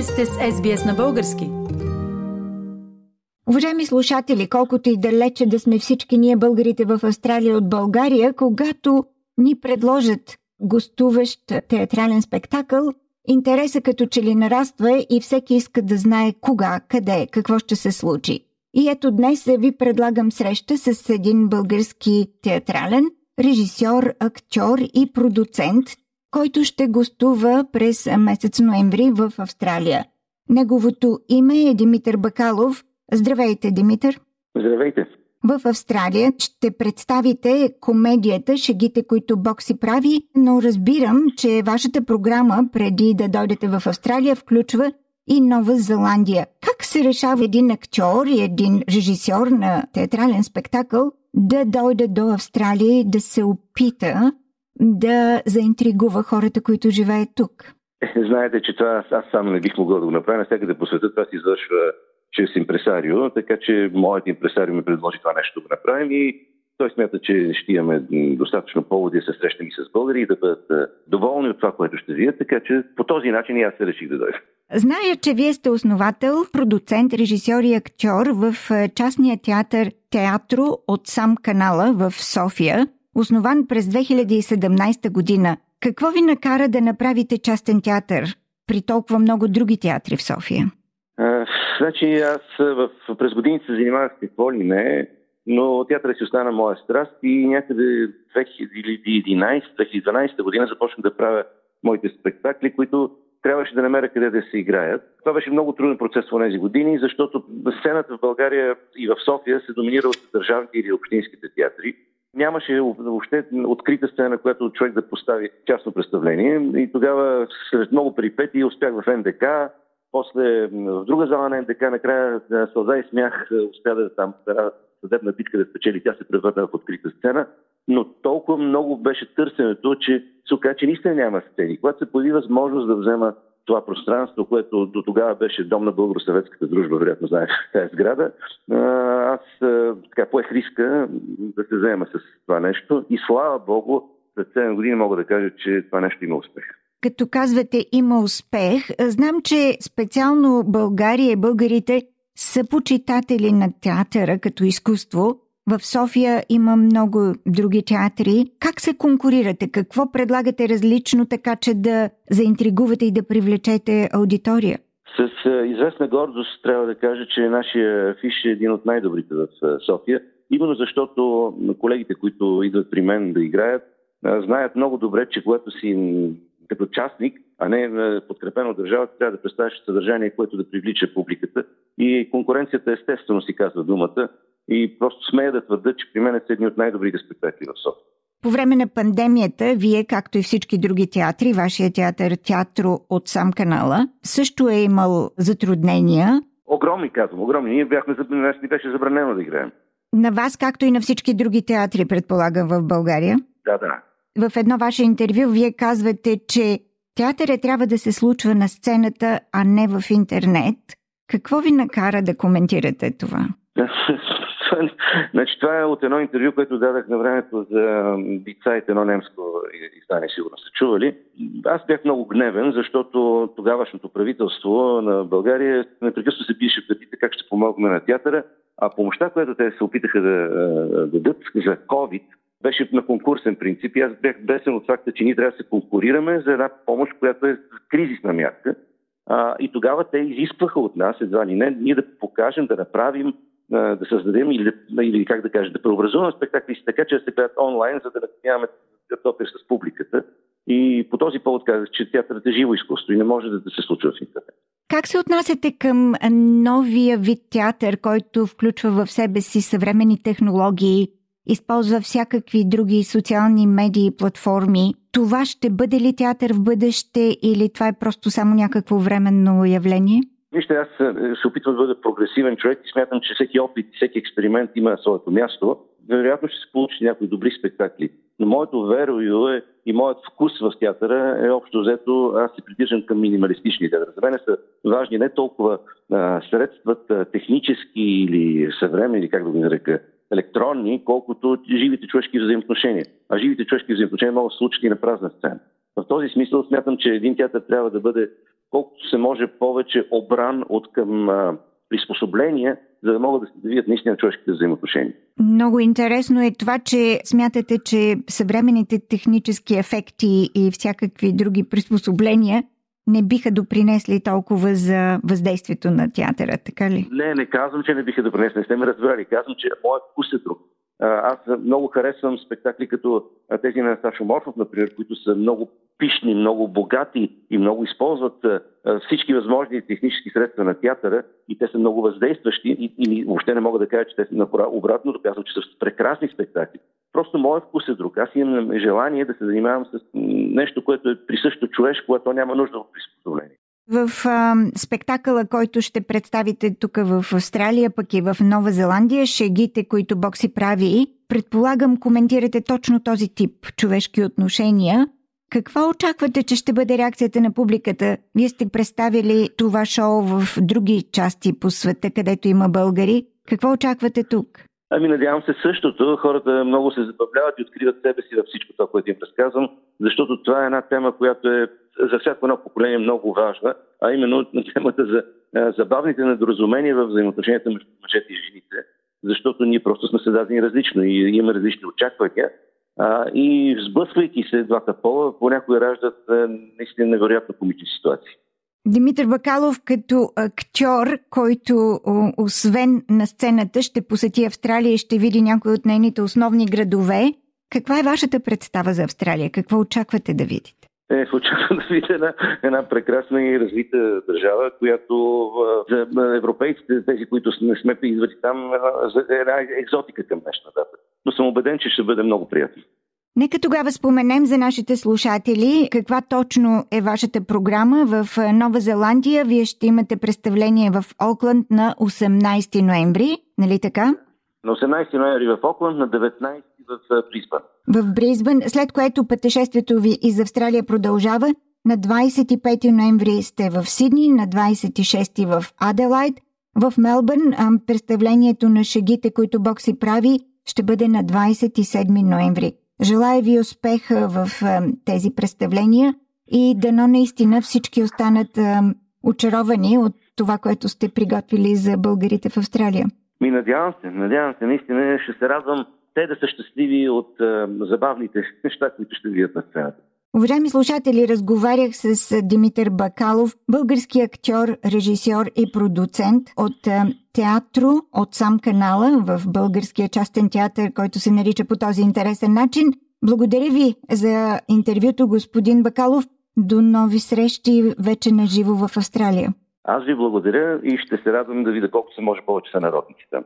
Вие сте с SBS на български. Уважаеми слушатели, колкото и далече да сме всички ние българите в Австралия от България, когато ни предложат гостуващ театрален спектакъл, интереса като че ли нараства и всеки иска да знае кога, къде, какво ще се случи. И ето днес ви предлагам среща с един български театрален режисьор, актьор и продуцент, който ще гостува през месец ноември в Австралия. Неговото име е Димитър Бакалов. Здравейте, Димитър! Здравейте! В Австралия ще представите комедията Шегите, които Бог си прави, но разбирам, че вашата програма преди да дойдете в Австралия включва и Нова Зеландия. Как се решава един актьор и един режисьор на театрален спектакъл да дойде до Австралия и да се опита да заинтригува хората, които живеят тук? Знаете, че това аз сам не бих могъл да го направя. Навсякъде по света това се извършва чрез импресарио, така че моят импресарио ми предложи това нещо да го направим и той смята, че ще имаме достатъчно поводи да се срещнем и с българи и да бъдат доволни от това, което ще видят, така че по този начин и аз се реших да дойда. Зная, че вие сте основател, продуцент, режисьор и актьор в частния театър Театро от сам канала в София, основан през 2017 година. Какво ви накара да направите частен театър при толкова много други театри в София? А, значи аз в, през годините се занимавах какво ли не, но театъра си остана моя страст и някъде 2011-2012 година започнах да правя моите спектакли, които трябваше да намеря къде да се играят. Това беше много труден процес в тези години, защото сцената в България и в София се доминира от държавните или общинските театри. Нямаше въобще открита сцена, която човек да постави частно представление. И тогава, след много перипети, успях в НДК, после в друга зала на НДК, накрая сълза и смях успя да там съдебна битка да спечели. Тя се превърна в открита сцена. Но толкова много беше търсенето, че се оказа, че наистина няма сцени. Когато се появи възможност да взема това пространство, което до тогава беше дом на българо-съветската дружба, вероятно знаеш тази сграда, аз така поех риска да се взема с това нещо и слава Богу, след 7 години мога да кажа, че това нещо има успех. Като казвате има успех, знам, че специално България и българите са почитатели на театъра като изкуство. В София има много други театри. Как се конкурирате? Какво предлагате различно, така че да заинтригувате и да привлечете аудитория? С известна гордост трябва да кажа, че нашия фиш е един от най-добрите в София. Именно защото колегите, които идват при мен да играят, знаят много добре, че когато си като частник, а не подкрепен от държавата, трябва да представяш съдържание, което да привлича публиката. И конкуренцията естествено си казва думата. И просто смея да твърда, че при мен са едни от най-добрите спектакли в София. По време на пандемията, вие, както и всички други театри, вашия театър Театро от сам канала, също е имал затруднения. Огромни, казвам, огромни. Ние бяхме, нас ни беше забранено да играем. На вас, както и на всички други театри, предполагам, в България? Да, да. В едно ваше интервю вие казвате, че театъра трябва да се случва на сцената, а не в интернет. Какво ви накара да коментирате това? значи, това е от едно интервю, което дадах на времето за Бицайт, едно немско издание, сигурно сте чували. Аз бях много гневен, защото тогавашното правителство на България непрекъснато се пише петите как ще помогне на театъра, а помощта, която те се опитаха да, да дадат за COVID, беше на конкурсен принцип и аз бях бесен от факта, че ние трябва да се конкурираме за една помощ, която е кризисна мярка. А, и тогава те изискваха от нас, едва ли не, ние да покажем, да направим, да създадем или, или как да кажа, да преобразуваме спектакли си така, че да се гледат онлайн, за да нямаме допир с публиката. И по този повод казах, че театърът е живо изкуство и не може да, да се случва в интернет. Как се отнасяте към новия вид театър, който включва в себе си съвременни технологии, използва всякакви други социални медии и платформи. Това ще бъде ли театър в бъдеще или това е просто само някакво временно явление? Вижте, аз се опитвам да бъда прогресивен човек и смятам, че всеки опит, всеки експеримент има своето място. Вероятно ще се получи някои добри спектакли. Но моето верою е и моят вкус в театъра е общо взето, аз се придържам към минималистични театър. За мен са важни не толкова а, средствата технически или съвременни, как да го нарека, електронни, колкото живите човешки взаимоотношения. А живите човешки взаимоотношения могат да случат и на празна сцена. В този смисъл смятам, че един театър трябва да бъде колкото се може повече обран от към приспособления, за да могат да се видят наистина човешките взаимоотношения. Много интересно е това, че смятате, че съвременните технически ефекти и всякакви други приспособления не биха допринесли толкова за въздействието на театъра, така ли? Не, не казвам, че не биха допринесли. Не сте ме разбрали. Казвам, че моят вкус е друг. Аз много харесвам спектакли като тези на Сашо Морфов, например, които са много пишни, много богати и много използват всички възможни технически средства на театъра и те са много въздействащи и, и въобще не мога да кажа, че те са обратно, доказвам, че са прекрасни спектакли. Просто моят вкус е друг. Аз имам желание да се занимавам с нещо, което е присъщо човешко, което няма нужда от приспособление. В а, спектакъла, който ще представите тук в Австралия, пък и в Нова Зеландия, шегите, които Бог си прави, предполагам, коментирате точно този тип човешки отношения. Каква очаквате, че ще бъде реакцията на публиката? Вие сте представили това шоу в други части по света, където има българи. Какво очаквате тук? Ами надявам се същото. Хората много се забавляват и откриват себе си във всичко това, което им разказвам, защото това е една тема, която е за всяко едно поколение много важна, а именно на темата за забавните недоразумения в взаимоотношенията между мъжете и жените, защото ние просто сме създадени различно и имаме различни очаквания. А, и сблъсквайки се двата пола, понякога раждат наистина невероятно комични ситуации. Димитър Бакалов като актьор, който освен на сцената ще посети Австралия и ще види някои от нейните основни градове. Каква е вашата представа за Австралия? Какво очаквате да видите? Е, очаквам да видя една, една прекрасна и развита държава, която за европейците, тези, които не сме идвали там, е една екзотика към днешна дата. Но съм убеден, че ще бъде много приятно. Нека тогава споменем за нашите слушатели каква точно е вашата програма. В Нова Зеландия вие ще имате представление в Окланд на 18 ноември, нали така? На 18 ноември в Окланд, на 19 в Бризбън. В Бризбън, след което пътешествието ви из Австралия продължава. На 25 ноември сте в Сидни, на 26 в Аделайд. В Мелбърн представлението на шегите, които Бог си прави, ще бъде на 27 ноември. Желая ви успех в тези представления и дано наистина всички останат очаровани от това, което сте приготвили за българите в Австралия. Ми надявам се, надявам се, наистина ще се радвам те да са щастливи от забавните неща, които ще видят на сцената. Уважаеми слушатели, разговарях с Димитър Бакалов, български актьор, режисьор и продуцент от театро от сам канала в българския частен театър, който се нарича по този интересен начин. Благодаря ви за интервюто, господин Бакалов. До нови срещи вече на живо в Австралия. Аз ви благодаря и ще се радвам да видя колко се може повече са народници там.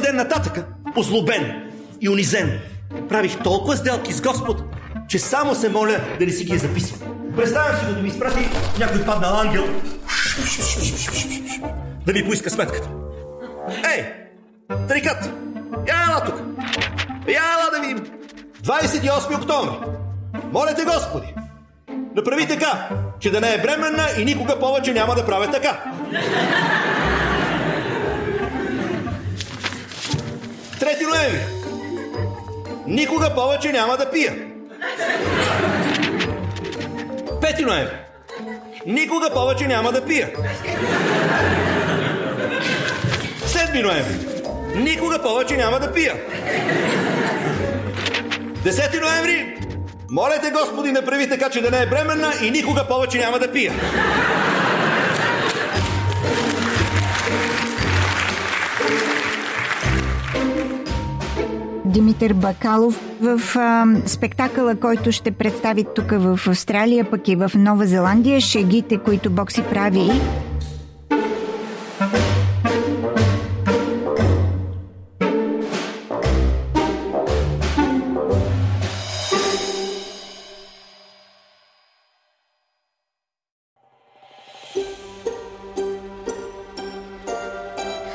Този ден нататък, озлобен и унизен, правих толкова сделки с Господ, че само се моля да не си ги е записвал. Представям си го да ми изпрати някой паднал ангел да ми поиска сметката. Ей, тарикат, я ела тук. Я ела да видим. 28 октомври. Моля те, Господи, направи така, че да не е бременна и никога повече няма да правя така. Никога повече няма да пия. Пети ноември. Никога повече няма да пия. Седми ноември. Никога повече няма да пия. Десети ноември. Моля те, Господи, направи така, че да не е бременна и никога повече няма да пия. Димитър Бакалов в а, спектакъла, който ще представи тук в Австралия, пък и в Нова Зеландия, шегите, които Бог си прави.